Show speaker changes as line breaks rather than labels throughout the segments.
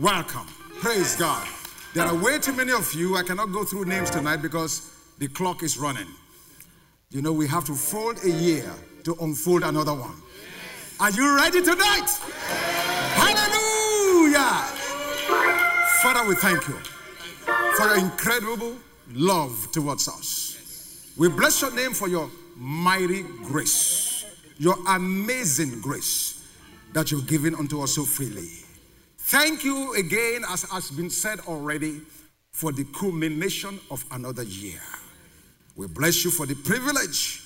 welcome. Praise God. There are way too many of you. I cannot go through names tonight because the clock is running. You know, we have to fold a year to unfold another one. Are you ready tonight? Hallelujah. Father, we thank you for your incredible love towards us. We bless your name for your mighty grace, your amazing grace that you've given unto us so freely. Thank you again, as has been said already, for the culmination of another year. We bless you for the privilege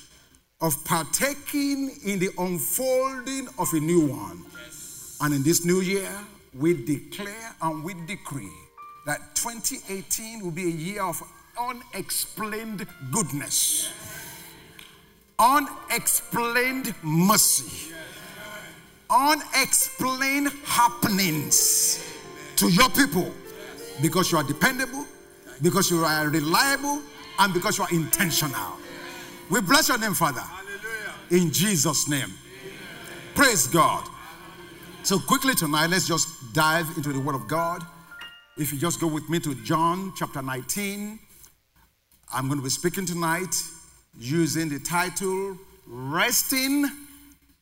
of partaking in the unfolding of a new one. And in this new year, we declare and we decree that 2018 will be a year of unexplained goodness, unexplained mercy, unexplained happenings to your people because you are dependable, because you are reliable, and because you are intentional. We bless your name, Father. In Jesus' name. Praise God. So, quickly tonight, let's just dive into the Word of God. If you just go with me to John chapter 19, I'm going to be speaking tonight using the title Resting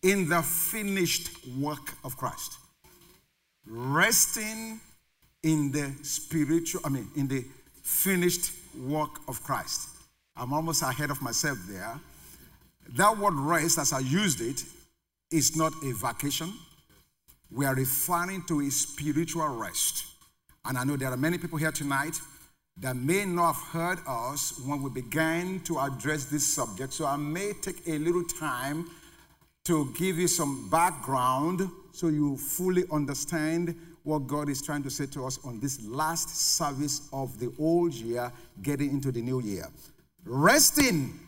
in the Finished Work of Christ. Resting in the spiritual, I mean, in the finished work of Christ. I'm almost ahead of myself there. That word rest, as I used it, is not a vacation. We are referring to a spiritual rest. And I know there are many people here tonight that may not have heard us when we began to address this subject. So I may take a little time to give you some background so you fully understand what God is trying to say to us on this last service of the old year, getting into the new year. Resting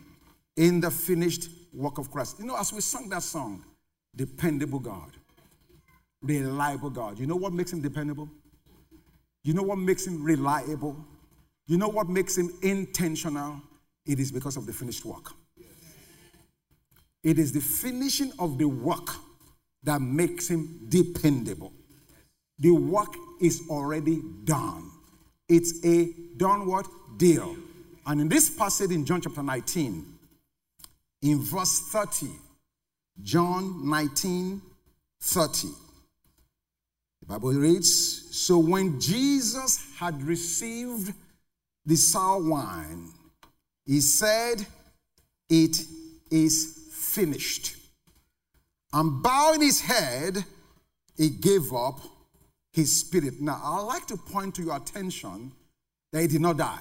in the finished work of Christ. You know, as we sang that song, dependable God, reliable God. You know what makes him dependable? You know what makes him reliable? You know what makes him intentional? It is because of the finished work. It is the finishing of the work that makes him dependable. The work is already done. It's a done what? Deal. And in this passage in John chapter 19, in verse 30, John 19, 30, the Bible reads So when Jesus had received the sour wine, he said, It is finished. And bowing his head, he gave up his spirit. Now, I'd like to point to your attention that he did not die.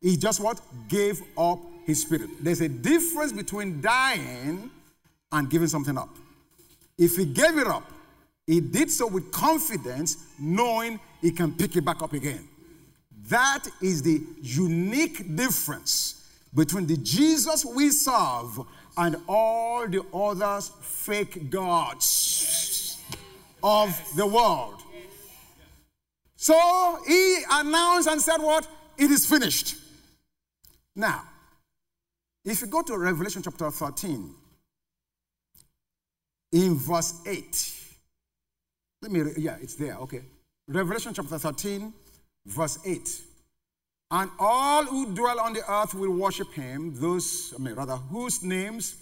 He just what? Gave up his spirit. There's a difference between dying and giving something up. If he gave it up, he did so with confidence, knowing he can pick it back up again. That is the unique difference between the Jesus we serve and all the others fake gods of the world. So he announced and said, What? It is finished. Now, if you go to Revelation chapter 13, in verse 8, let me, yeah, it's there, okay. Revelation chapter 13, verse 8. And all who dwell on the earth will worship him, those, I mean, rather, whose names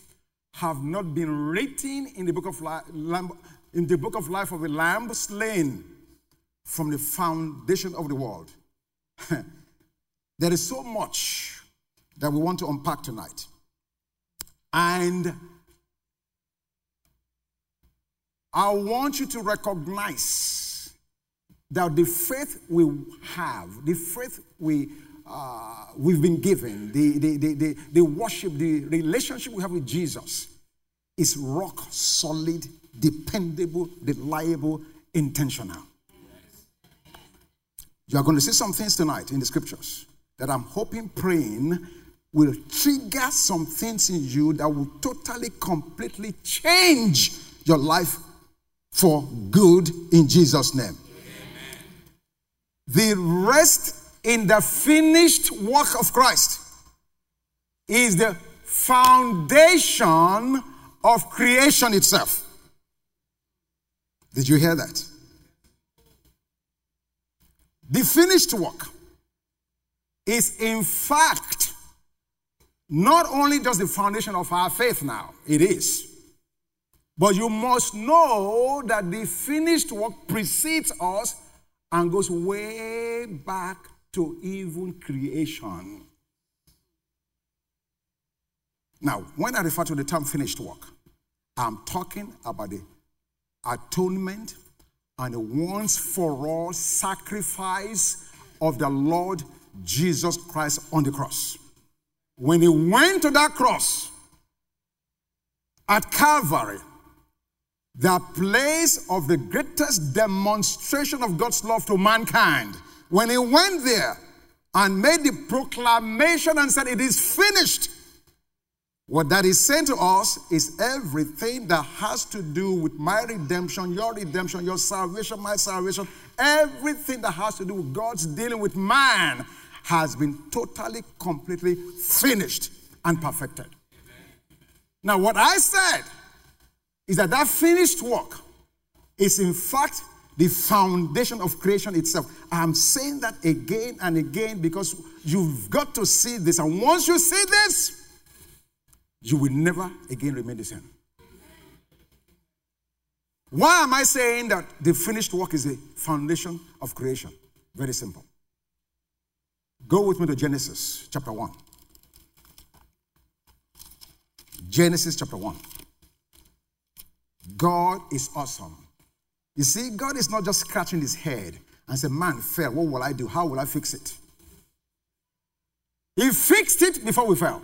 have not been written in the book of life, in the book of life of the Lamb slain from the foundation of the world. there is so much that we want to unpack tonight. And I want you to recognize that the faith we have, the faith we, uh, we've been given, the, the, the, the, the worship, the relationship we have with Jesus is rock solid, dependable, reliable, intentional. You are going to see some things tonight in the scriptures that I'm hoping, praying will trigger some things in you that will totally, completely change your life for good in Jesus' name. The rest in the finished work of Christ is the foundation of creation itself. Did you hear that? The finished work is, in fact, not only just the foundation of our faith now, it is. But you must know that the finished work precedes us and goes way back to even creation. Now, when I refer to the term finished work, I'm talking about the atonement and a once for all sacrifice of the Lord Jesus Christ on the cross. When he went to that cross at Calvary, the place of the greatest demonstration of God's love to mankind, when he went there and made the proclamation and said, It is finished, what that is saying to us is everything that has to do with my redemption, your redemption, your salvation, my salvation, everything that has to do with God's dealing with man has been totally, completely finished and perfected. Now, what I said is that that finished work is, in fact, the foundation of creation itself. I'm saying that again and again because you've got to see this. And once you see this, you will never again remain the same. Why am I saying that the finished work is the foundation of creation? Very simple. Go with me to Genesis chapter 1. Genesis chapter 1. God is awesome. You see, God is not just scratching his head and say, Man fell. What will I do? How will I fix it? He fixed it before we fell.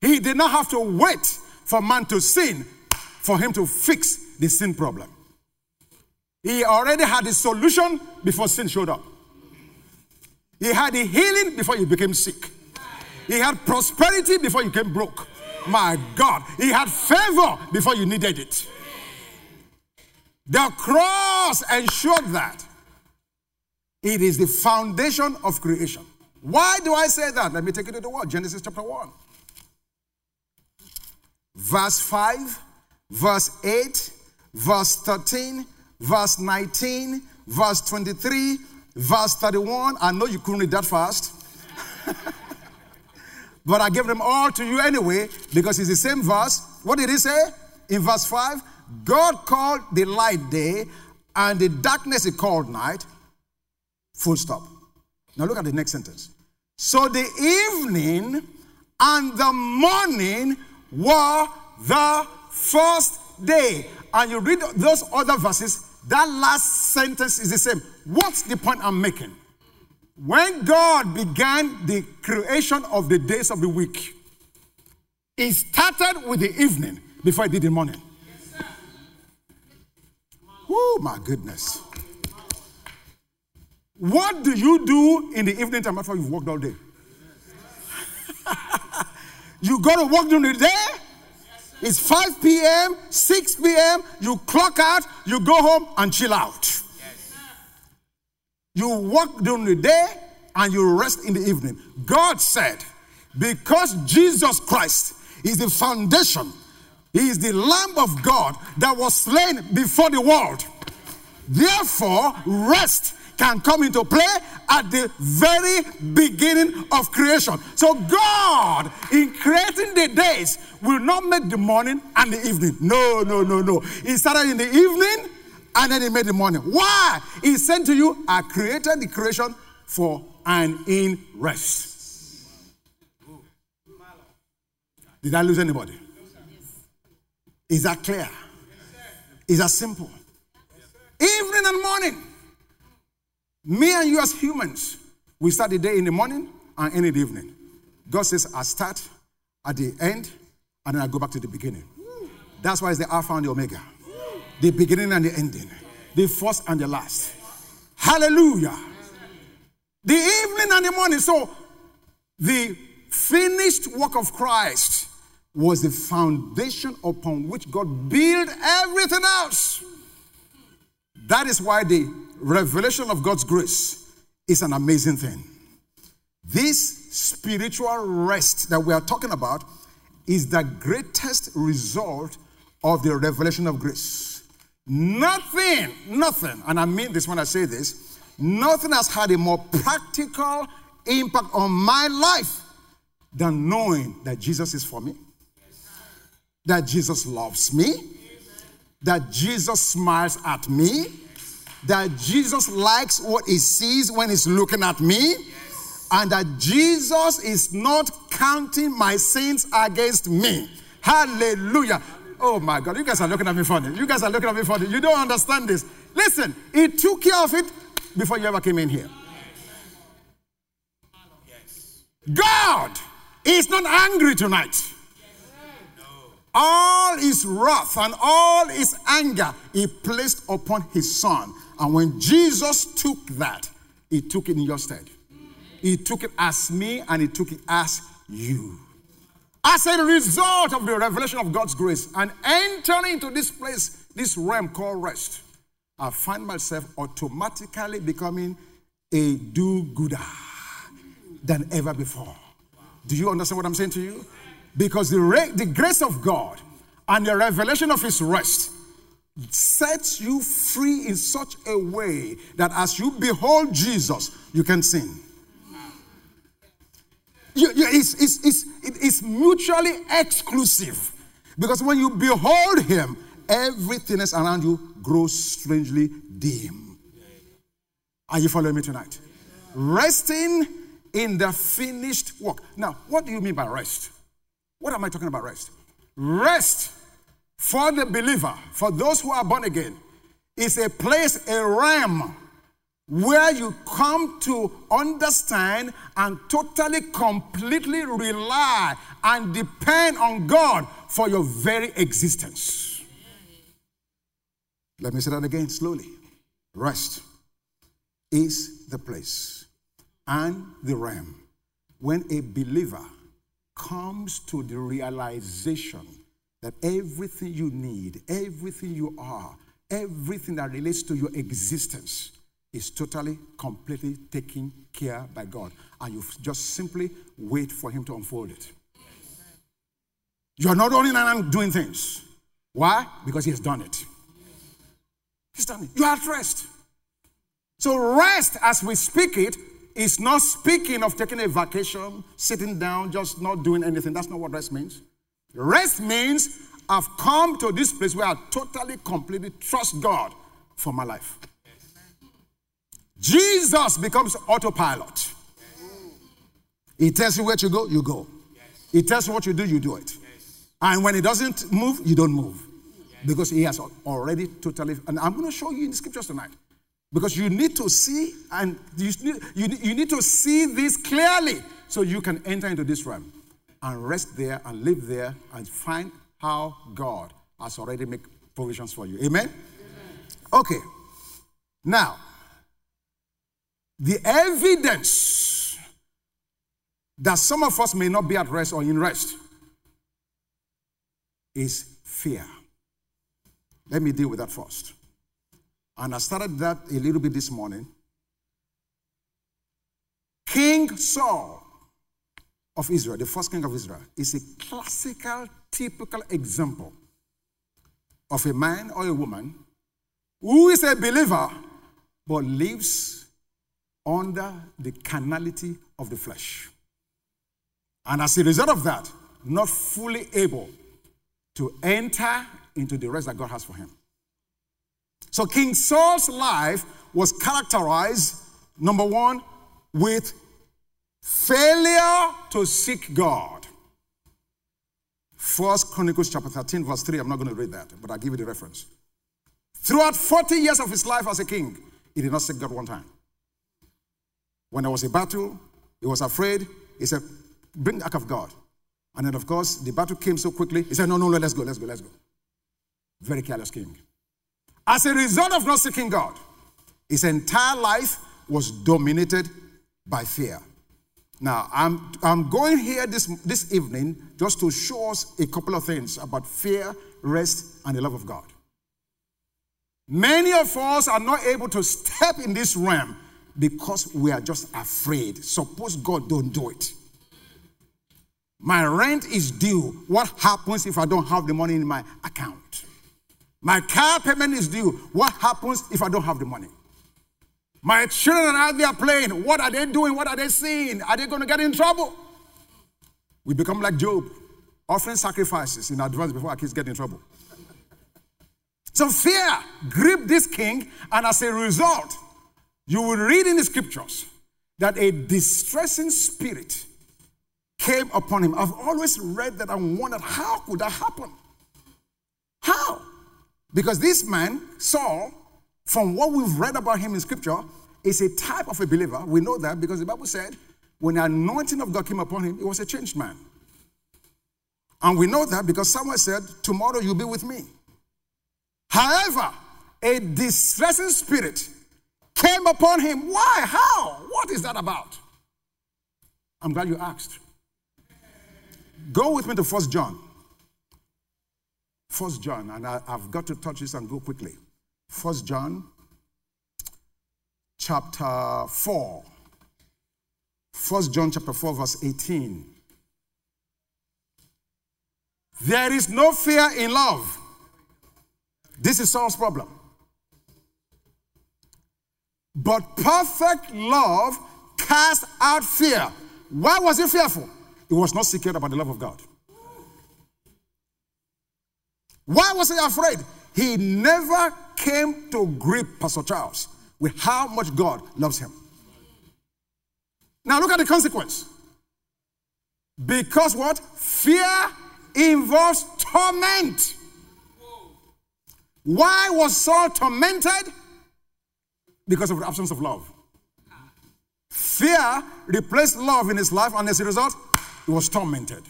He did not have to wait for man to sin for him to fix the sin problem. He already had the solution before sin showed up. He had the healing before you became sick. He had prosperity before you came broke. My God, he had favor before you needed it. The cross ensured that. It is the foundation of creation. Why do I say that? Let me take you to the word Genesis chapter 1 verse 5, verse 8, verse 13, verse 19, verse 23, verse 31. I know you couldn't read that fast. but I give them all to you anyway because it's the same verse. What did he say? In verse 5, God called the light day and the darkness he called night. Full stop. Now look at the next sentence. So the evening and the morning were the first day. And you read those other verses, that last sentence is the same. What's the point I'm making? When God began the creation of the days of the week, He started with the evening before He did the morning. oh, my goodness. What do you do in the evening time after you've worked all day? You go to work during the day. It's 5 p.m., 6 p.m. You clock out, you go home and chill out. You work during the day and you rest in the evening. God said, because Jesus Christ is the foundation, He is the Lamb of God that was slain before the world. Therefore, rest can come into play at the very beginning of creation. So, God, in creating the days, will not make the morning and the evening. No, no, no, no. He started in the evening and then He made the morning. Why? He said to you, I created the creation for and in rest. Did I lose anybody? Is that clear? Is that simple? Evening and morning. Me and you as humans, we start the day in the morning and end in the evening. God says, I start at the end and then I go back to the beginning. That's why it's the Alpha and the Omega, the beginning and the ending, the first and the last. Hallelujah. The evening and the morning. So, the finished work of Christ was the foundation upon which God built everything else. That is why the revelation of God's grace is an amazing thing. This spiritual rest that we are talking about is the greatest result of the revelation of grace. Nothing, nothing, and I mean this when I say this, nothing has had a more practical impact on my life than knowing that Jesus is for me, that Jesus loves me, that Jesus smiles at me, that Jesus likes what he sees when he's looking at me, and that Jesus is not counting my sins against me. Hallelujah. Oh my God, you guys are looking at me funny. You guys are looking at me funny. You don't understand this. Listen, he took care of it before you ever came in here. God is not angry tonight. All his wrath and all his anger he placed upon his son. And when Jesus took that, he took it in your stead. He took it as me and he took it as you. As a result of the revelation of God's grace and entering into this place, this realm called rest, I find myself automatically becoming a do gooder than ever before. Do you understand what I'm saying to you? Because the, re- the grace of God and the revelation of His rest sets you free in such a way that as you behold Jesus, you can sing. You, you, it's, it's, it's, it's mutually exclusive. Because when you behold Him, everything else around you grows strangely dim. Are you following me tonight? Resting in the finished work. Now, what do you mean by rest? What am I talking about rest? Rest for the believer, for those who are born again, is a place, a realm where you come to understand and totally, completely rely and depend on God for your very existence. Let me say that again slowly. Rest is the place and the realm when a believer comes to the realization that everything you need, everything you are, everything that relates to your existence is totally, completely taken care by God. And you just simply wait for Him to unfold it. You are not only doing things. Why? Because He has done it. He's done it. You are at rest. So, rest as we speak it is not speaking of taking a vacation, sitting down, just not doing anything. That's not what rest means. Rest means I've come to this place where I totally, completely trust God for my life. Jesus becomes autopilot. He tells you where to go, you go. He tells you what you do, you do it. And when he doesn't move, you don't move. Because he has already totally. And I'm going to show you in the scriptures tonight. Because you need to see, and you need, you, you need to see this clearly so you can enter into this realm and rest there and live there and find how God has already made provisions for you. Amen? Amen? Okay. Now, the evidence that some of us may not be at rest or in rest is fear. Let me deal with that first. And I started that a little bit this morning. King Saul of Israel, the first king of Israel, is a classical, typical example of a man or a woman who is a believer but lives under the carnality of the flesh. And as a result of that, not fully able to enter into the rest that God has for him. So King Saul's life was characterized, number one, with failure to seek God. First Chronicles chapter 13, verse 3. I'm not going to read that, but I'll give you the reference. Throughout 40 years of his life as a king, he did not seek God one time. When there was a battle, he was afraid. He said, Bring the ark of God. And then, of course, the battle came so quickly. He said, No, no, no, let's go, let's go, let's go. Very careless king. As a result of not seeking God, his entire life was dominated by fear. Now, I'm, I'm going here this, this evening just to show us a couple of things about fear, rest, and the love of God. Many of us are not able to step in this realm because we are just afraid. Suppose God don't do it. My rent is due. What happens if I don't have the money in my account? My car payment is due. What happens if I don't have the money? My children are out there playing. What are they doing? What are they seeing? Are they going to get in trouble? We become like Job, offering sacrifices in advance before our kids get in trouble. So fear gripped this king, and as a result, you will read in the scriptures that a distressing spirit came upon him. I've always read that and wondered how could that happen? How? Because this man, Saul, from what we've read about him in scripture, is a type of a believer. We know that because the Bible said when the anointing of God came upon him, he was a changed man. And we know that because someone said, Tomorrow you'll be with me. However, a distressing spirit came upon him. Why? How? What is that about? I'm glad you asked. Go with me to First John. First John, and I, have got to touch this and go quickly. First John, chapter 4. First John chapter 4, verse 18. There is no fear in love. This is Saul's problem. But perfect love casts out fear. Why was he fearful? He was not secure about the love of God. Why was he afraid? He never came to grip Pastor Charles with how much God loves him. Now look at the consequence. Because what? Fear involves torment. Why was Saul tormented? Because of the absence of love. Fear replaced love in his life, and as a result, he was tormented.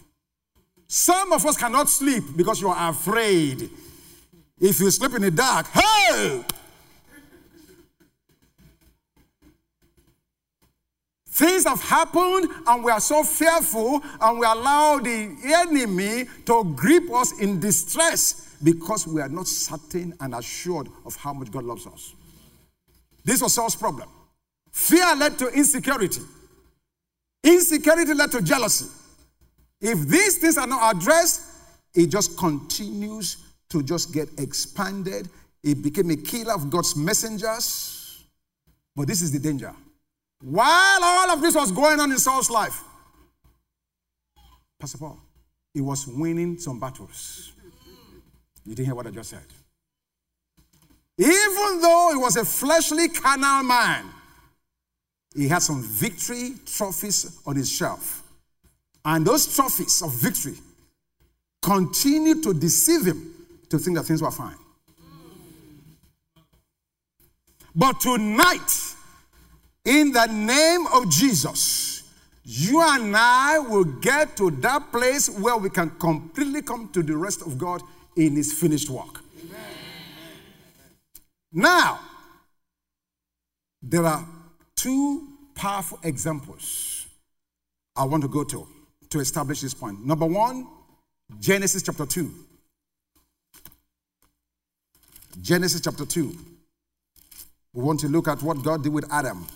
Some of us cannot sleep because you are afraid. If you sleep in the dark, hey! Things have happened and we are so fearful and we allow the enemy to grip us in distress because we are not certain and assured of how much God loves us. This was Saul's problem. Fear led to insecurity. Insecurity led to jealousy. If these things are not addressed, it just continues to just get expanded. It became a killer of God's messengers. But this is the danger. While all of this was going on in Saul's life, Pastor Paul, he was winning some battles. You didn't hear what I just said. Even though he was a fleshly, carnal man, he had some victory trophies on his shelf. And those trophies of victory continued to deceive him to think that things were fine. But tonight, in the name of Jesus, you and I will get to that place where we can completely come to the rest of God in His finished work. Now, there are two powerful examples I want to go to to establish this point. Number one, Genesis chapter 2. Genesis chapter 2. We want to look at what God did with Adam.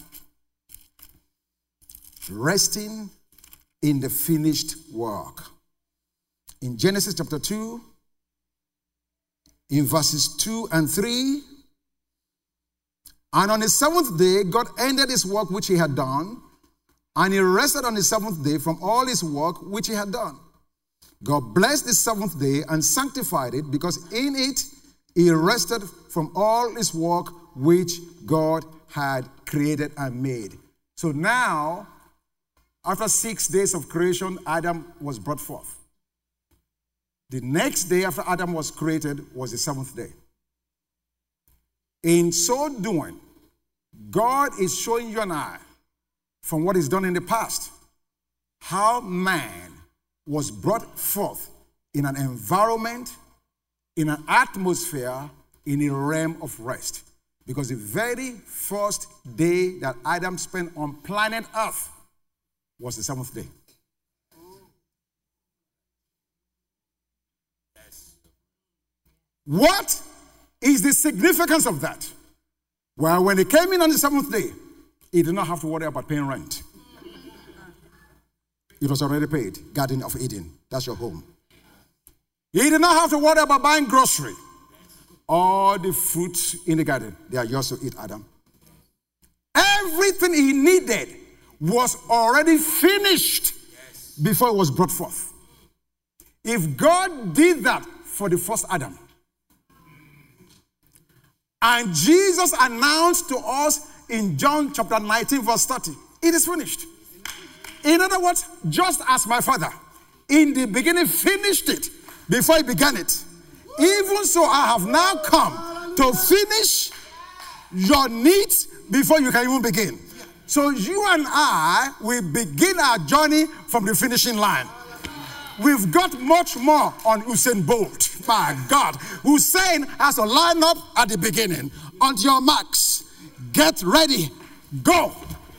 Resting in the finished work. In Genesis chapter 2, in verses 2 and 3, and on the seventh day, God ended his work which he had done and he rested on the seventh day from all his work which he had done. God blessed the seventh day and sanctified it because in it he rested from all his work which God had created and made. So now, after six days of creation, Adam was brought forth. The next day after Adam was created was the seventh day. In so doing, God is showing you and I from what is done in the past. How man was brought forth in an environment, in an atmosphere, in a realm of rest. Because the very first day that Adam spent on planet Earth was the seventh day. What is the significance of that? Well, when he came in on the seventh day, he did not have to worry about paying rent. It was already paid. Garden of Eden. That's your home. He did not have to worry about buying grocery. All the fruits in the garden, they are yours to eat, Adam. Everything he needed was already finished before it was brought forth. If God did that for the first Adam, and Jesus announced to us in John chapter 19, verse 30, it is finished. In other words, just as my father in the beginning finished it before he began it, even so I have now come to finish your needs before you can even begin. So you and I will begin our journey from the finishing line. We've got much more on Usain Bolt. My God. Usain has to line up at the beginning. On your marks, get ready, go.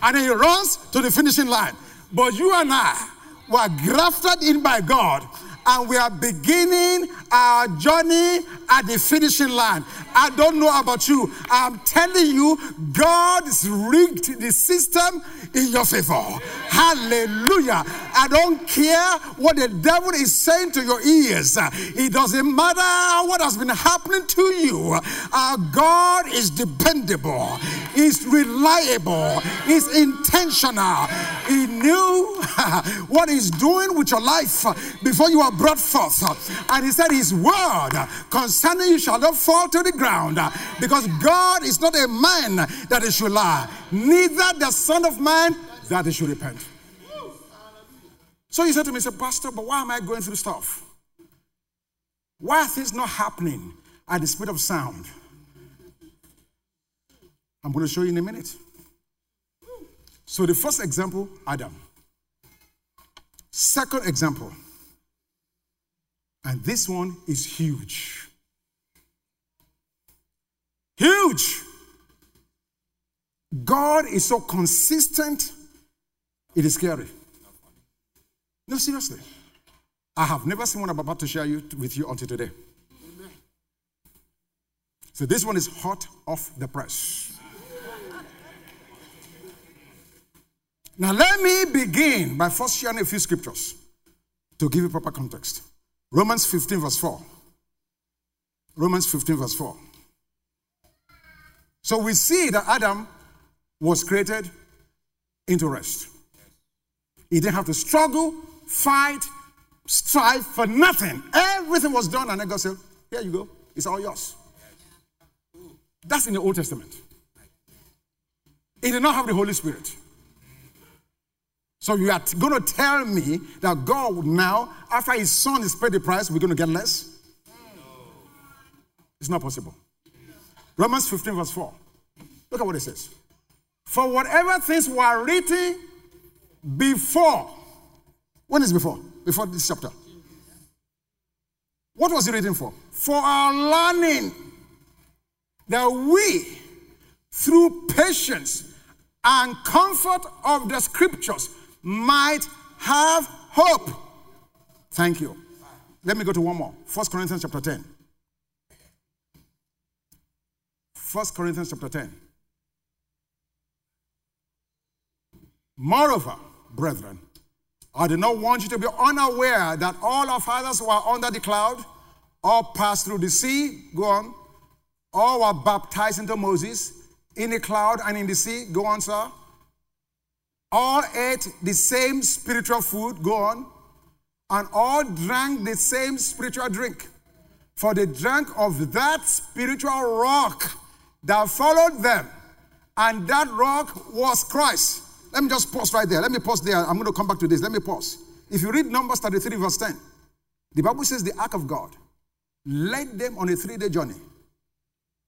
And then he runs to the finishing line. But you and I were grafted in by God and we are beginning our journey at the finishing line. I don't know about you. I'm telling you, God's rigged the system in your favor. Hallelujah. I don't care what the devil is saying to your ears. It doesn't matter what has been happening to you. Our God is dependable, He's reliable, He's intentional. He knew what He's doing with your life before you are brought forth. And he said, His word concerning you shall not fall to the ground, Uh, because God is not a man that he should lie, neither the Son of Man that he should repent. So he said to me, said, Pastor, but why am I going through stuff? Why are things not happening at the speed of sound? I'm going to show you in a minute. So the first example, Adam. Second example, and this one is huge. Huge. God is so consistent, it is scary. No, seriously. I have never seen one I'm about to share you, with you until today. So this one is hot off the press. Now let me begin by first sharing a few scriptures to give you proper context. Romans 15, verse 4. Romans 15, verse 4. So we see that Adam was created into rest. He didn't have to struggle, fight, strive for nothing. Everything was done, and then God said, Here you go, it's all yours. That's in the Old Testament. He did not have the Holy Spirit. So you are going to tell me that God now, after his son is paid the price, we're going to get less? It's not possible. Romans 15, verse 4. Look at what it says. For whatever things were written before. When is before? Before this chapter. What was it written for? For our learning that we, through patience and comfort of the scriptures, might have hope. Thank you. Let me go to one more. First Corinthians chapter 10. First Corinthians chapter 10. Moreover, brethren, I do not want you to be unaware that all our fathers were under the cloud, all passed through the sea, go on, all were baptized into Moses in the cloud and in the sea, go on, sir all ate the same spiritual food, go on, and all drank the same spiritual drink. For they drank of that spiritual rock that followed them, and that rock was Christ. Let me just pause right there. Let me pause there. I'm going to come back to this. Let me pause. If you read Numbers 33, verse 10, the Bible says the ark of God led them on a three day journey.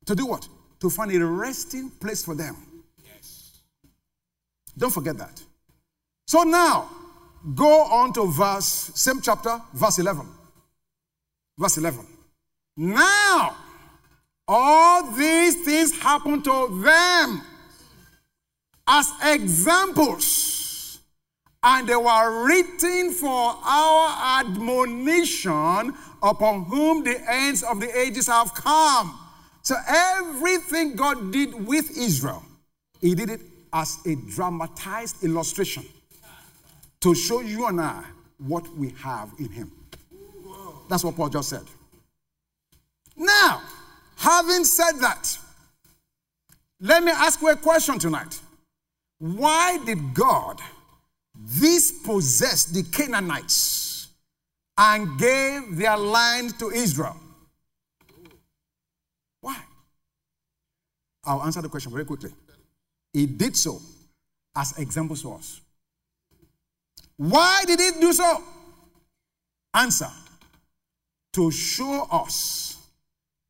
To do what? To find a resting place for them. Yes. Don't forget that. So now, go on to verse, same chapter, verse 11. Verse 11. Now, all these things happen to them as examples, and they were written for our admonition upon whom the ends of the ages have come. So, everything God did with Israel, He did it as a dramatized illustration to show you and I what we have in Him. That's what Paul just said. Now, Having said that, let me ask you a question tonight. Why did God dispossess the Canaanites and gave their land to Israel? Why? I'll answer the question very quickly. He did so as examples to us. Why did he do so? Answer to show us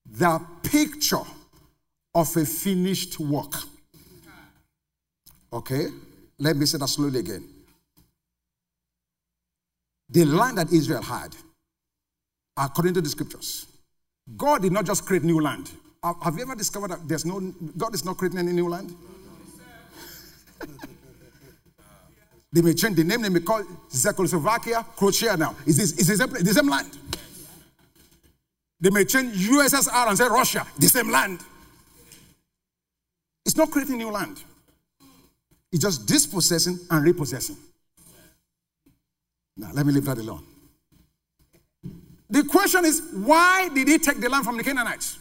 the picture of a finished work. Okay? Let me say that slowly again. The land that Israel had, according to the scriptures, God did not just create new land. Have you ever discovered that there's no God is not creating any new land? they may change the name, they may call Czechoslovakia, Croatia now. Is this is the same, the same land? They may change USSR and say Russia, the same land. It's not creating new land. It's just dispossessing and repossessing. Now, let me leave that alone. The question is why did he take the land from the Canaanites?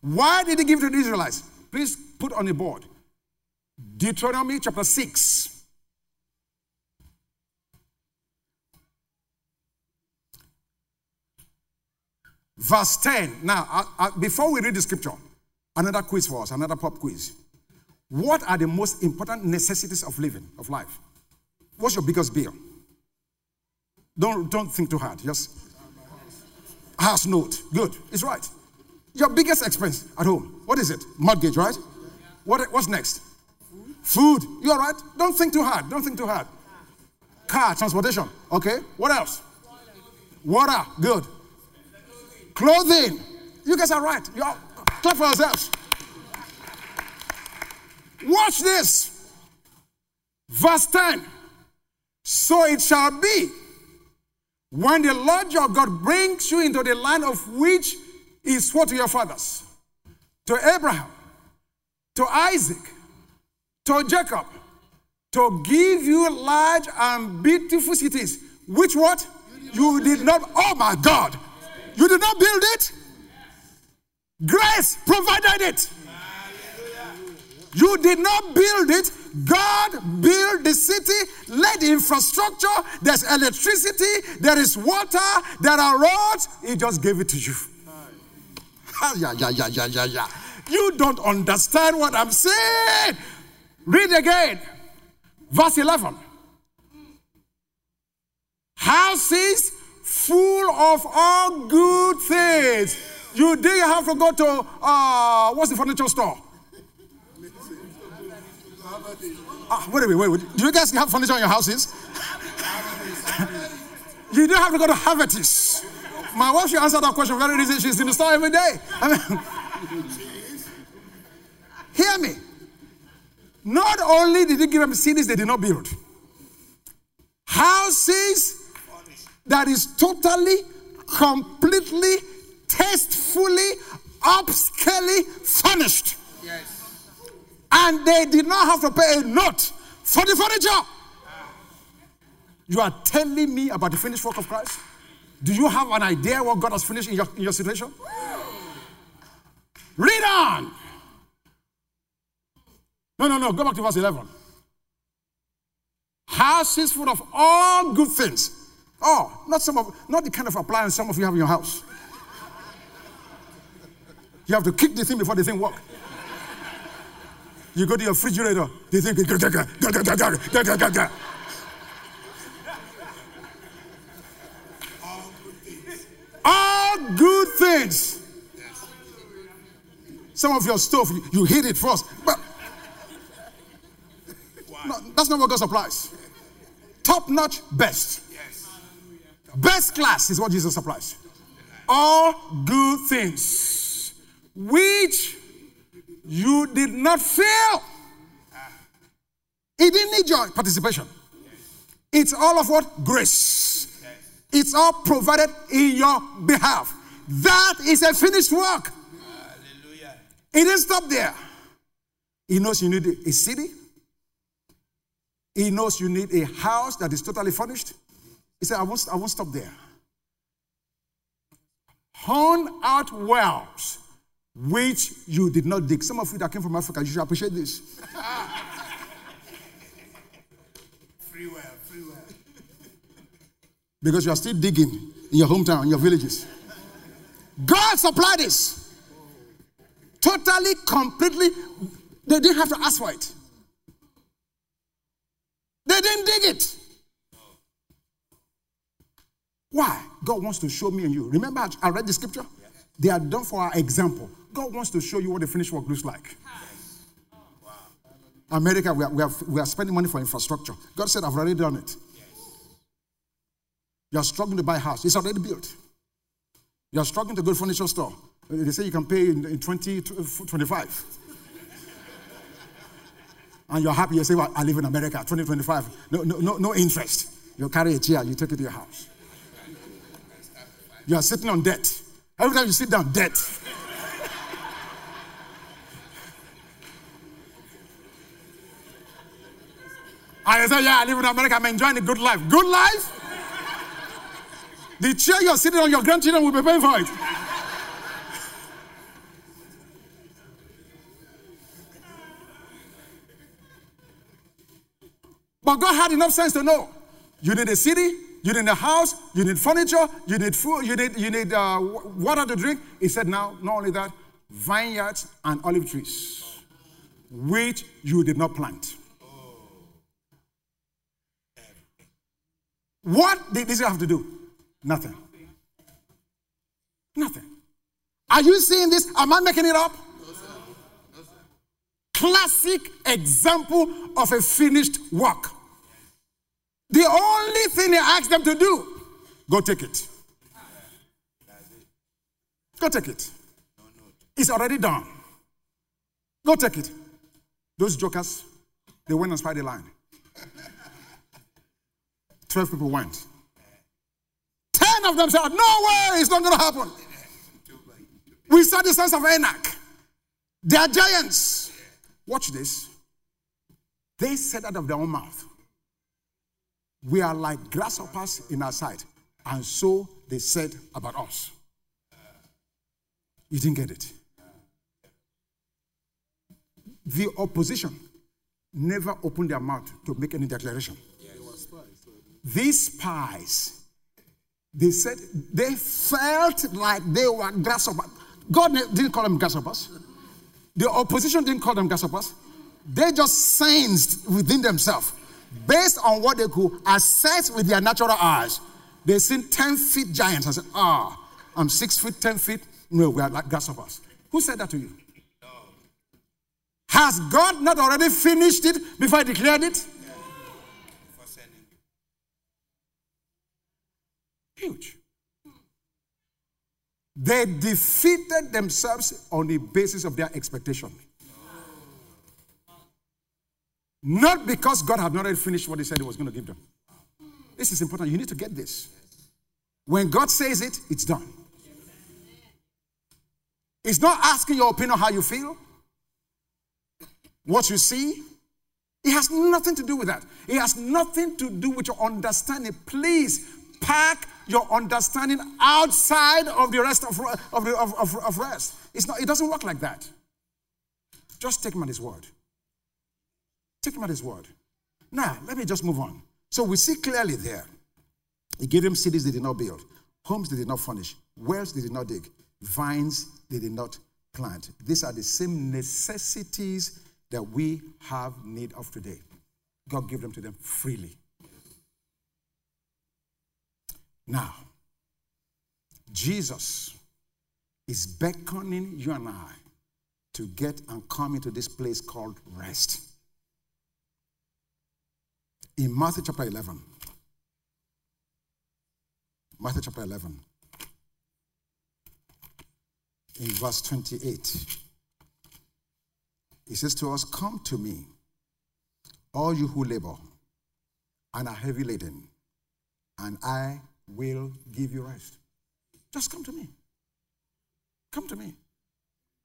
Why did he give it to the Israelites? Please put on the board Deuteronomy chapter 6. Verse 10. Now, before we read the scripture, another quiz for us, another pop quiz. What are the most important necessities of living, of life? What's your biggest bill? Don't, don't think too hard. Just house note. Good. It's right. Your biggest expense at home. What is it? Mortgage, right? What, what's next? Food. You all right? Don't think too hard. Don't think too hard. Car, transportation. Okay. What else? Water. Good. Clothing. You guys are right. You are clap for yourselves. Watch this. Verse 10. So it shall be when the Lord your God brings you into the land of which he swore to your fathers, to Abraham, to Isaac, to Jacob, to give you large and beautiful cities. Which what? You did not, oh my God, you did not build it. Grace provided it. You did not build it. God built the city, laid infrastructure. There's electricity, there is water, there are roads. He just gave it to you. yeah, yeah, yeah, yeah, yeah, yeah. You don't understand what I'm saying. Read again. Verse 11. Houses full of all good things. You didn't have to go to, uh, what's the furniture store? Ah, wait a minute, wait, wait. Do you guys have furniture in your houses? you don't have to go to Havertys. My wife, she answered that question very easily. She's in the store every day. I mean, hear me. Not only did he give them cities they did not build, houses that is totally, completely, tastefully, upscally furnished. Yes and they did not have to pay a note for the furniture. You are telling me about the finished work of Christ? Do you have an idea what God has finished in your, in your situation? Read on. No, no, no. Go back to verse 11. Houses full of all good things. Oh, not some of, not the kind of appliance some of you have in your house. You have to kick the thing before the thing works. You go to your refrigerator, they think, all good things. Some of your stuff, you, you hit it first. But no, that's not what God supplies. Top notch, best. Best class is what Jesus supplies. All good things, which you did not fail. He didn't need your participation. It's all of what? Grace. It's all provided in your behalf. That is a finished work. Hallelujah. It didn't stop there. He knows you need a city. He knows you need a house that is totally furnished. He said, I won't, I won't stop there. Hone out wells which you did not dig. Some of you that came from Africa, you should appreciate this.
free well, free well.
Because you are still digging in your hometown, in your villages. God supplied this. Totally, completely. They didn't have to ask for it. They didn't dig it. Why? God wants to show me and you. Remember, I read the scripture? They are done for our example. God wants to show you what the finished work looks like. America, we are, we, are, we are spending money for infrastructure. God said, I've already done it. You are struggling to buy a house, it's already built. You are struggling to go to furniture store. They say you can pay in, in 20, uh, 25. and you're happy, you say, well, I live in America, 2025. No, no, no, no interest. You carry a chair, you take it to your house. You are sitting on debt. Every time you sit down, debt. I say, yeah, I live in America. I'm enjoying a good life. Good life? the chair you're sitting on, your grandchildren will be paying for it. but God had enough sense to know you need a city, you need a house, you need furniture, you need food, you need, you need uh, water to drink. He said, now, not only that, vineyards and olive trees, which you did not plant. What did Israel have to do? Nothing. Nothing. Are you seeing this? Am I making it up? Classic example of a finished work. The only thing he asked them to do, go take it. Go take it. It's already done. Go take it. Those jokers, they went and spied the line. 12 people went. 10 of them said, No way, it's not going to happen. We saw the sons of Anak. They are giants. Watch this. They said out of their own mouth, We are like grasshoppers in our sight. And so they said about us. You didn't get it. The opposition never opened their mouth to make any declaration. These spies, they said they felt like they were grasshoppers. God didn't call them grasshoppers. The opposition didn't call them grasshoppers. They just sensed within themselves, based on what they could assess with their natural eyes. They seen 10 feet giants and said, Ah, I'm six feet, 10 feet. No, we are like grasshoppers. Who said that to you? Has God not already finished it before He declared it? Huge. They defeated themselves on the basis of their expectation. Not because God had not yet finished what He said He was going to give them. This is important. You need to get this. When God says it, it's done. It's not asking your opinion how you feel, what you see. It has nothing to do with that. It has nothing to do with your understanding. Please park your understanding outside of the rest of, of, of, of, rest. It's not, it doesn't work like that. Just take him his word. Take him at his word. Now, let me just move on. So we see clearly there. He gave them cities they did not build, homes they did not furnish, wells they did not dig, vines they did not plant. These are the same necessities that we have need of today. God gave them to them freely. Now, Jesus is beckoning you and I to get and come into this place called rest. In Matthew chapter 11, Matthew chapter 11, in verse 28, he says to us, Come to me, all you who labor and are heavy laden, and I will give you rest. Just come to me. Come to me.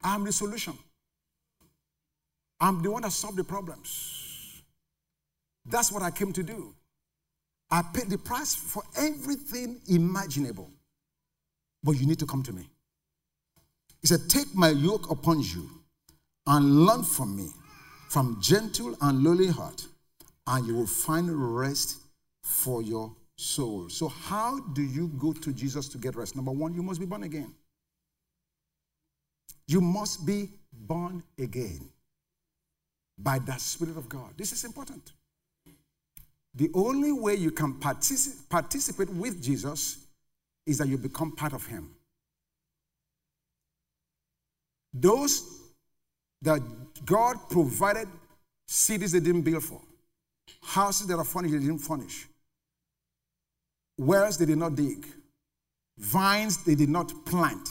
I'm the solution. I'm the one that solved the problems. That's what I came to do. I paid the price for everything imaginable. But you need to come to me. He said, Take my yoke upon you and learn from me, from gentle and lowly heart, and you will find rest for your soul. So, how do you go to Jesus to get rest? Number one, you must be born again. You must be born again by the Spirit of God. This is important. The only way you can particip- participate with Jesus is that you become part of Him. Those that God provided cities they didn't build for, houses that are furnished they didn't furnish, wells they did not dig, vines they did not plant.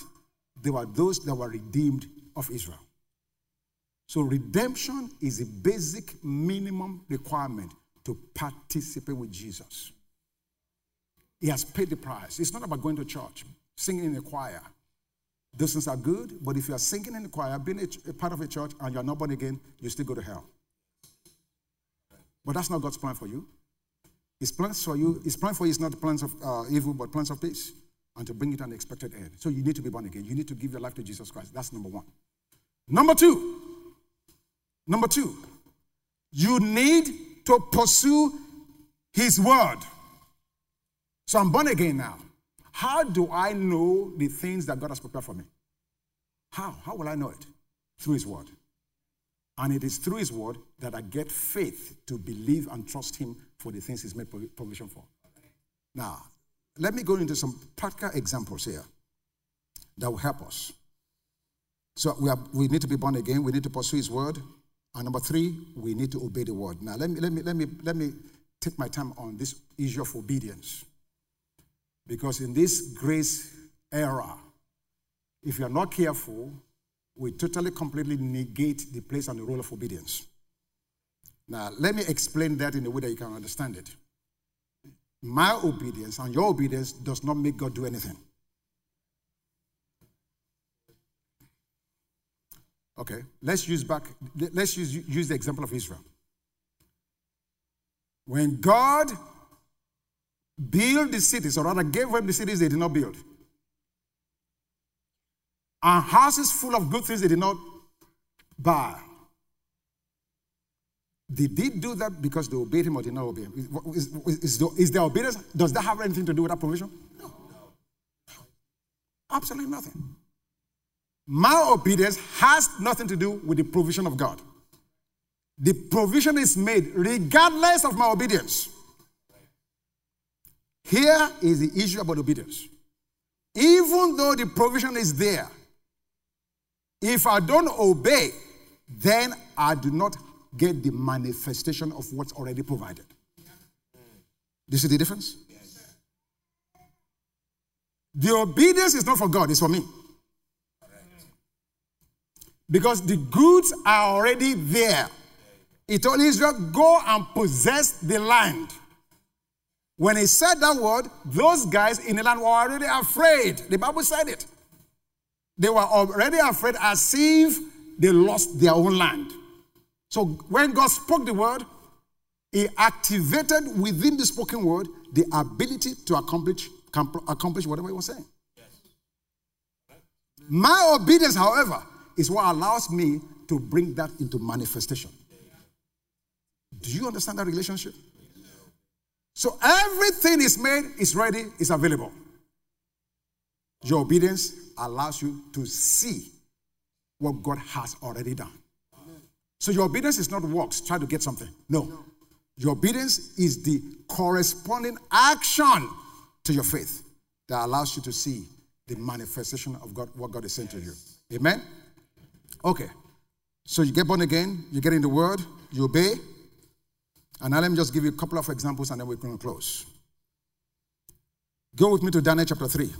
They were those that were redeemed of Israel. So, redemption is a basic minimum requirement to participate with Jesus. He has paid the price. It's not about going to church, singing in a choir. Those things are good, but if you are singing in the choir, being a, a part of a church, and you're not born again, you still go to hell. But that's not God's plan for you. His plans for you, His plan for you is not plans of uh, evil, but plans of peace, and to bring you to an expected end. So you need to be born again. You need to give your life to Jesus Christ. That's number one. Number two, number two, you need to pursue His word. So I'm born again now. How do I know the things that God has prepared for me? How? How will I know it? Through His word. And it is through His word that I get faith to believe and trust Him for the things He's made provision for. Now, let me go into some practical examples here that will help us. So we, are, we need to be born again. We need to pursue His word. And number three, we need to obey the word. Now, let me, let me, let me, let me take my time on this issue of obedience. Because in this grace era, if you are not careful, we totally, completely negate the place and the role of obedience. Now, let me explain that in a way that you can understand it. My obedience and your obedience does not make God do anything. Okay, let's use back, let's use, use the example of Israel. When God built the cities, or rather gave them the cities they did not build, and houses full of good things they did not buy. They did do that because they obeyed him or did not obey him. Is, is, is, is their obedience, does that have anything to do with that provision? No. no. Absolutely nothing. My obedience has nothing to do with the provision of God. The provision is made regardless of my obedience. Here is the issue about obedience. Even though the provision is there, if I don't obey, then I do not get the manifestation of what's already provided. Do you see the difference? The obedience is not for God, it's for me. Because the goods are already there. He told Israel, Go and possess the land. When he said that word, those guys in the land were already afraid. The Bible said it. They were already afraid as if they lost their own land. So when God spoke the word, he activated within the spoken word the ability to accomplish, accomplish whatever he was saying. My obedience, however, is what allows me to bring that into manifestation. Do you understand that relationship? So everything is made, is ready, is available. Your obedience allows you to see what God has already done. So your obedience is not works, try to get something. No. Your obedience is the corresponding action to your faith that allows you to see the manifestation of God, what God is saying yes. to you. Amen? Okay. So you get born again, you get in the word, you obey. And now let me just give you a couple of examples and then we're going to close. Go with me to Daniel chapter 3.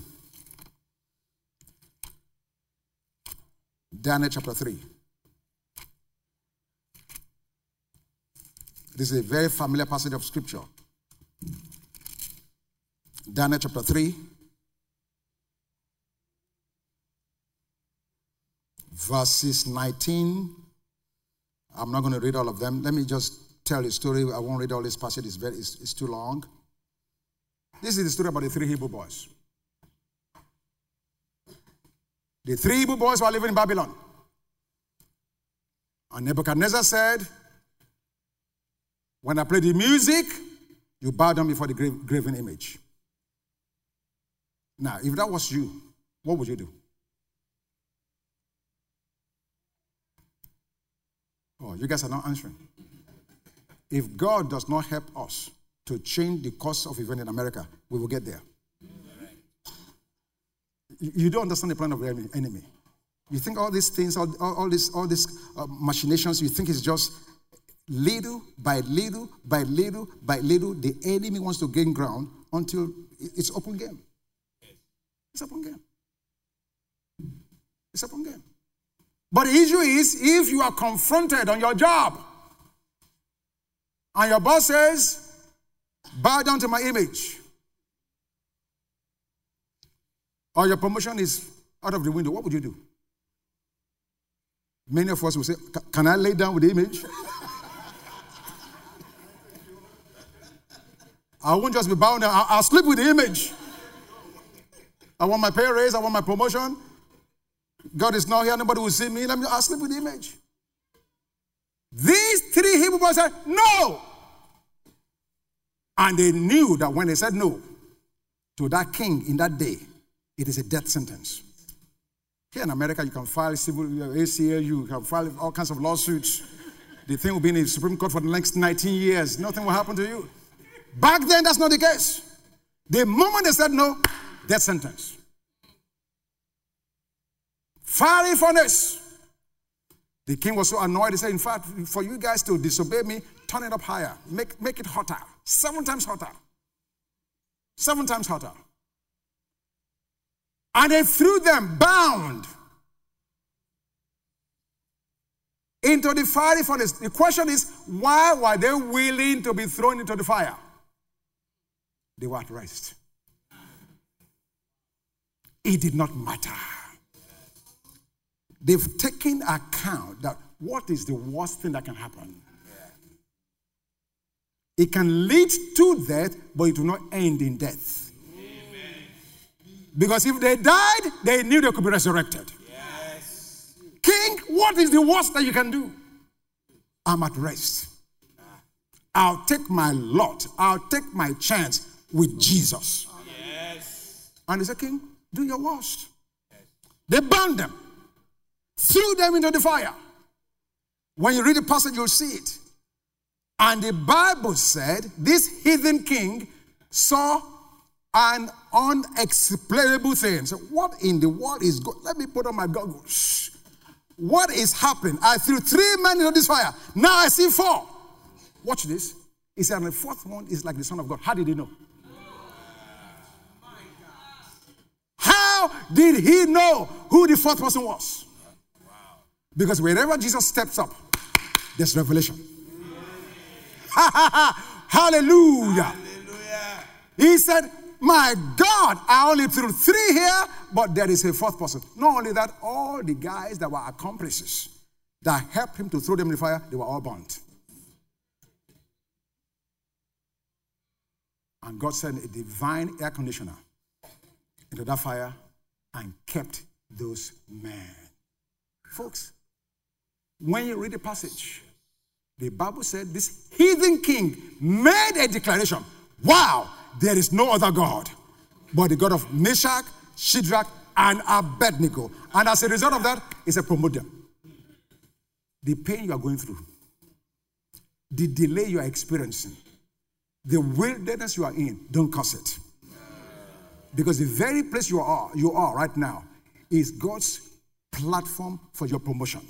Daniel chapter 3. This is a very familiar passage of scripture. Daniel chapter 3. Verses 19. I'm not going to read all of them. Let me just tell you a story. I won't read all this passage, it's, very, it's, it's too long. This is the story about the three Hebrew boys. The three Hebrew boys were living in Babylon. And Nebuchadnezzar said, When I play the music, you bow down before the graven image. Now, if that was you, what would you do? Oh, you guys are not answering. If God does not help us to change the course of event in America, we will get there. You don't understand the plan of the enemy. You think all these things, all, all, all these, all these uh, machinations, you think it's just little by little by little by little, the enemy wants to gain ground until it's open game. It's open game. It's open game. But the issue is if you are confronted on your job and your boss says, bow down to my image, or your promotion is out of the window, what would you do? Many of us will say, Can I lay down with the image? I won't just be bound down, I'll, sleep with the image. I want my pay raise, I want my promotion. God is not here, nobody will see me. Let me I'll sleep with the image. These three Hebrew boys said, No. And they knew that when they said no to that king in that day, it is a death sentence. Here in America, you can file civil uh, ACLU, you can file all kinds of lawsuits. The thing will be in the Supreme Court for the next 19 years. Nothing will happen to you. Back then, that's not the case. The moment they said no, death sentence. Fiery furnace. The king was so annoyed. He said, In fact, for you guys to disobey me, turn it up higher. Make, make it hotter. Seven times hotter. Seven times hotter. And they threw them bound into the fiery furnace. The question is, why were they willing to be thrown into the fire? They were at rest. It did not matter. They've taken account that what is the worst thing that can happen? It can lead to death, but it will not end in death. Because if they died, they knew they could be resurrected. Yes. King, what is the worst that you can do? I'm at rest. Ah. I'll take my lot, I'll take my chance with Jesus. Yes. And he said, King, do your worst. Yes. They bound them, threw them into the fire. When you read the passage, you'll see it. And the Bible said this heathen king saw an unexplainable thing. So, what in the world is going? Let me put on my goggles. What is happening? I threw three men into this fire. Now I see four. Watch this. He said, and the fourth one is like the Son of God. How did he know? How did he know who the fourth person was? Because wherever Jesus steps up, there's revelation. Hallelujah. Hallelujah. He said, My God, I only threw three here, but there is a fourth person. Not only that, all the guys that were accomplices that helped him to throw them in the fire, they were all burnt. And God sent a divine air conditioner into that fire and kept those men. Folks, when you read the passage, the Bible said this heathen king made a declaration Wow, there is no other God but the God of Meshach, Shadrach, and Abednego. And as a result of that, it's a promoter. The pain you are going through, the delay you are experiencing, the wilderness you are in, don't cause it. Because the very place you are, you are right now is God's platform for your promotion.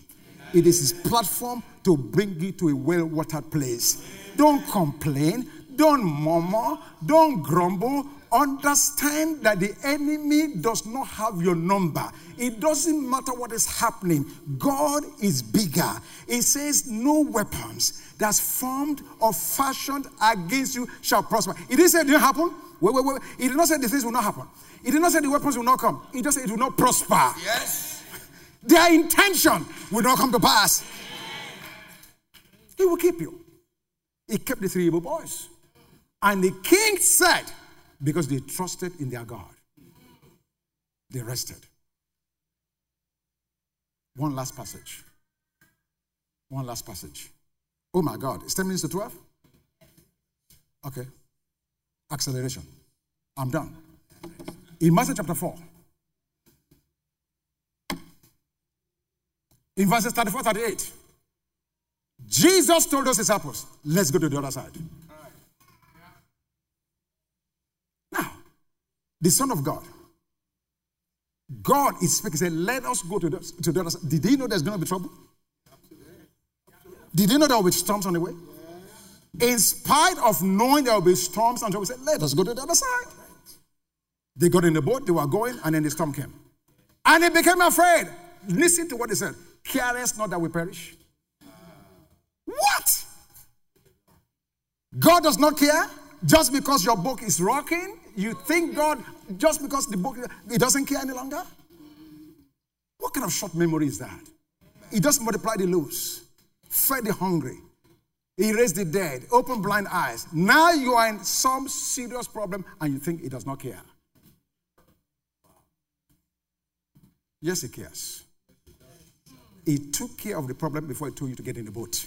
It is his platform to bring you to a well-watered place. Don't complain, don't murmur, don't grumble. Understand that the enemy does not have your number. It doesn't matter what is happening. God is bigger. It says, No weapons that's formed or fashioned against you shall prosper. It didn't say it didn't happen. Wait, wait, wait. It did not say the things will not happen. It did not say the weapons will not come. It just said it will not prosper. Yes. Their intention will not come to pass. He will keep you. He kept the three Hebrew boys. And the king said, because they trusted in their God, they rested. One last passage. One last passage. Oh my God, it's 10 minutes to 12? Okay. Acceleration. I'm done. In Matthew chapter 4, in verses 34 38, Jesus told us his disciples, Let's go to the other side. Now, the Son of God, God is speaking, said, Let us go to the, to the other side. Did he know there's going to be trouble? Did you know there will be storms on the way? In spite of knowing there will be storms on the way, said, Let us go to the other side. They got in the boat, they were going, and then the storm came. And they became afraid. Listen to what he said. Careless not that we perish. What? God does not care just because your book is rocking. You think God, just because the book, He doesn't care any longer? What kind of short memory is that? He doesn't multiply the loaves, fed the hungry, He raised the dead, opened blind eyes. Now you are in some serious problem and you think He does not care. Yes, He cares. He took care of the problem before He told you to get in the boat.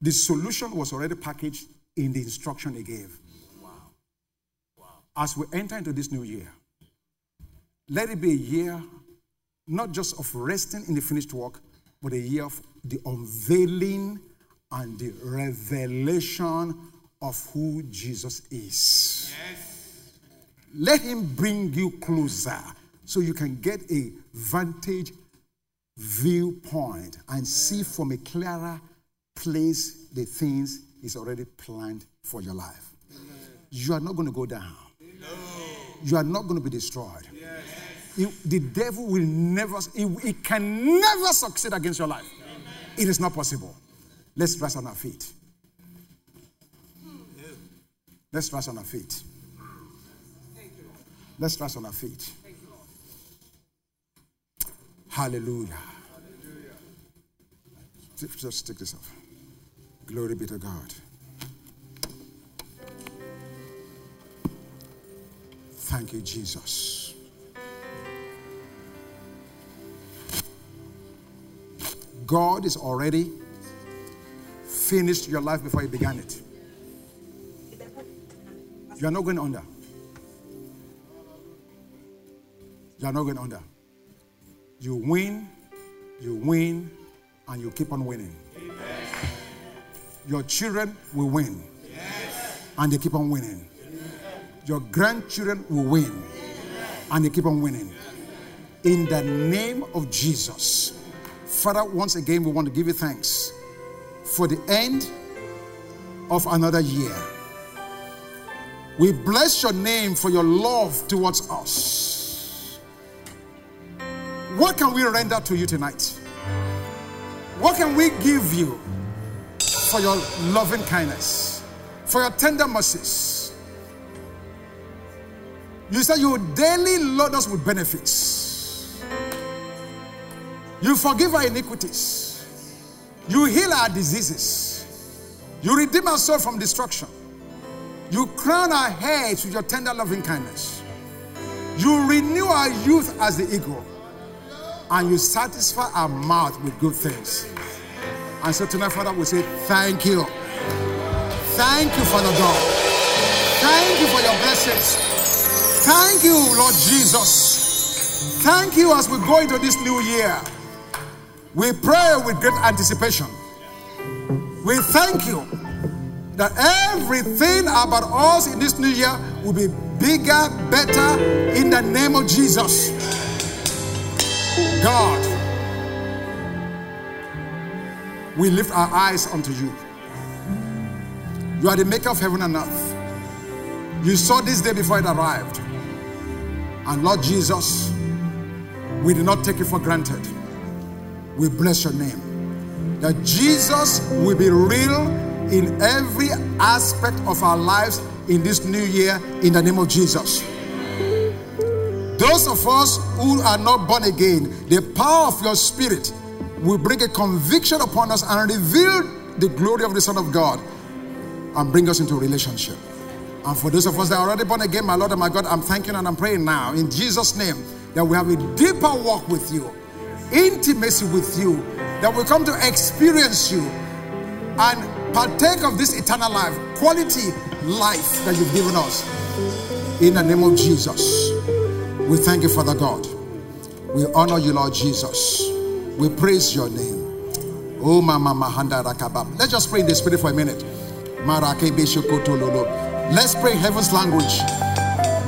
The solution was already packaged in the instruction He gave. As we enter into this new year, let it be a year not just of resting in the finished work, but a year of the unveiling and the revelation of who Jesus is. Yes. Let him bring you closer so you can get a vantage viewpoint and see from a clearer place the things he's already planned for your life. Amen. You are not going to go down. No. You are not going to be destroyed. Yes. the devil will never, it, can never succeed against your life. Amen. It is not possible. Let's rise on our feet. Let's rise on our feet. Let's rise on our feet. Hallelujah. Hallelujah. Just take this off. Glory be to God. Thank you, Jesus. God is already finished your life before you began it. You are not going under. You are not going under. You win, you win, and you keep on winning. Your children will win, yes. and they keep on winning. Your grandchildren will win, and they keep on winning. In the name of Jesus. Father, once again, we want to give you thanks for the end of another year. We bless your name for your love towards us. What can we render to you tonight? What can we give you for your loving kindness, for your tender mercies? You said you daily load us with benefits. You forgive our iniquities. You heal our diseases. You redeem our soul from destruction. You crown our heads with your tender loving kindness. You renew our youth as the eagle and you satisfy our mouth with good things. And so tonight, Father, we say thank you. Thank you, Father God. Thank you for your blessings. Thank you, Lord Jesus. Thank you as we go into this new year. We pray with great anticipation. We thank you that everything about us in this new year will be bigger, better in the name of Jesus. God, we lift our eyes unto you. You are the maker of heaven and earth. You saw this day before it arrived. And Lord Jesus, we do not take it for granted. We bless your name. That Jesus will be real in every aspect of our lives in this new year in the name of Jesus. Those of us who are not born again, the power of your spirit will bring a conviction upon us and reveal the glory of the Son of God and bring us into relationship. And for those of us that are already born again, my Lord and my God, I'm thanking and I'm praying now in Jesus' name that we have a deeper walk with you intimacy with you, that we come to experience you and partake of this eternal life, quality life that you've given us. In the name of Jesus, we thank you, Father God. We honor you, Lord Jesus. We praise your name. Oh, Mama Mahanda Rakabab. Let's just pray in the spirit for a minute. Let's pray heaven's language.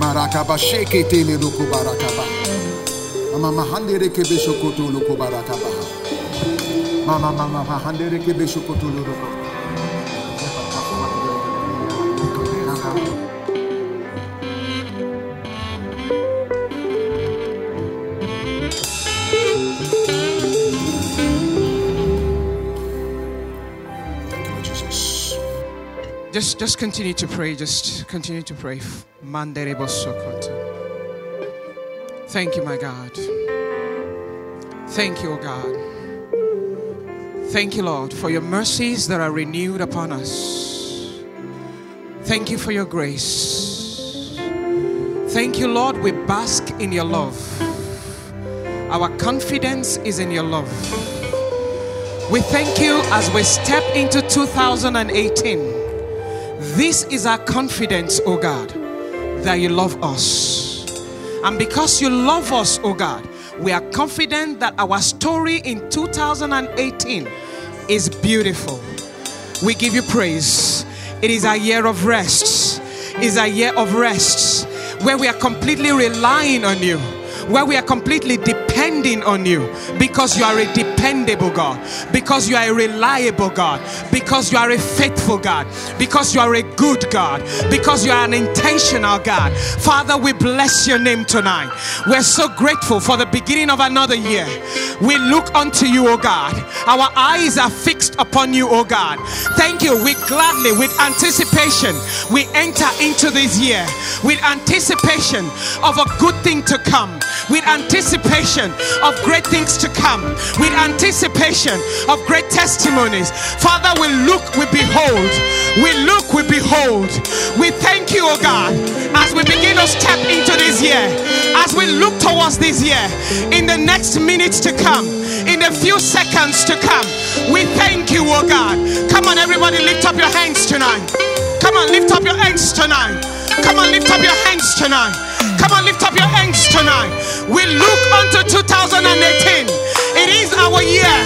Marakaba sheke tele loko barakaba. Mama mahandere kebe shokoto loko barakaba. Mama mama mahandere kebe shokoto loko.
Just, continue to pray. Just continue to pray. Thank you, my God. Thank you, O God. Thank you, Lord, for your mercies that are renewed upon us. Thank you for your grace. Thank you, Lord. We bask in your love. Our confidence is in your love. We thank you as we step into 2018. This is our confidence, oh God, that you love us. And because you love us, oh God, we are confident that our story in 2018 is beautiful. We give you praise. It is a year of rest. It is a year of rest where we are completely relying on you where we are completely depending on you because you are a dependable God, because you are a reliable God, because you are a faithful God, because you are a good God, because you are an intentional God. Father, we bless your name tonight. We're so grateful for the beginning of another year. We look unto you, O God. Our eyes are fixed upon you, O God. Thank you. We gladly, with anticipation, we enter into this year with anticipation of a good thing to come with anticipation of great things to come, with anticipation of great testimonies. Father, we look, we behold, we look, we behold. We thank you, oh God, as we begin to step into this year, as we look towards this year, in the next minutes to come, in the few seconds to come. We thank you, oh God. Come on, everybody, lift up your hands tonight. Come on, lift up your hands tonight. Come on, lift up your hands tonight. Come on, lift up your hands tonight. We look unto 2018. It is our year.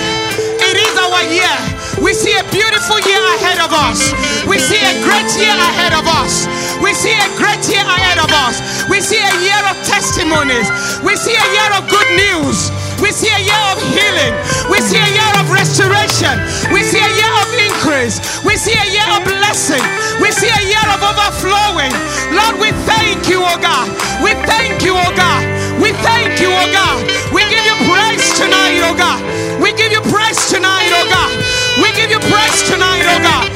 It is our year. We see a beautiful year ahead of us. We see a great year ahead of us. We see a great year ahead of us. We see a year of testimonies. We see a year of good news. We see a year of healing. We see a year of restoration. We see a year of increase. We see a year of blessing. We see a year of overflowing. Lord, we thank you, oh God. We thank you, oh God. We thank you, oh God. We give you praise tonight, oh God. We give you praise tonight, oh God. We give you praise tonight, oh God.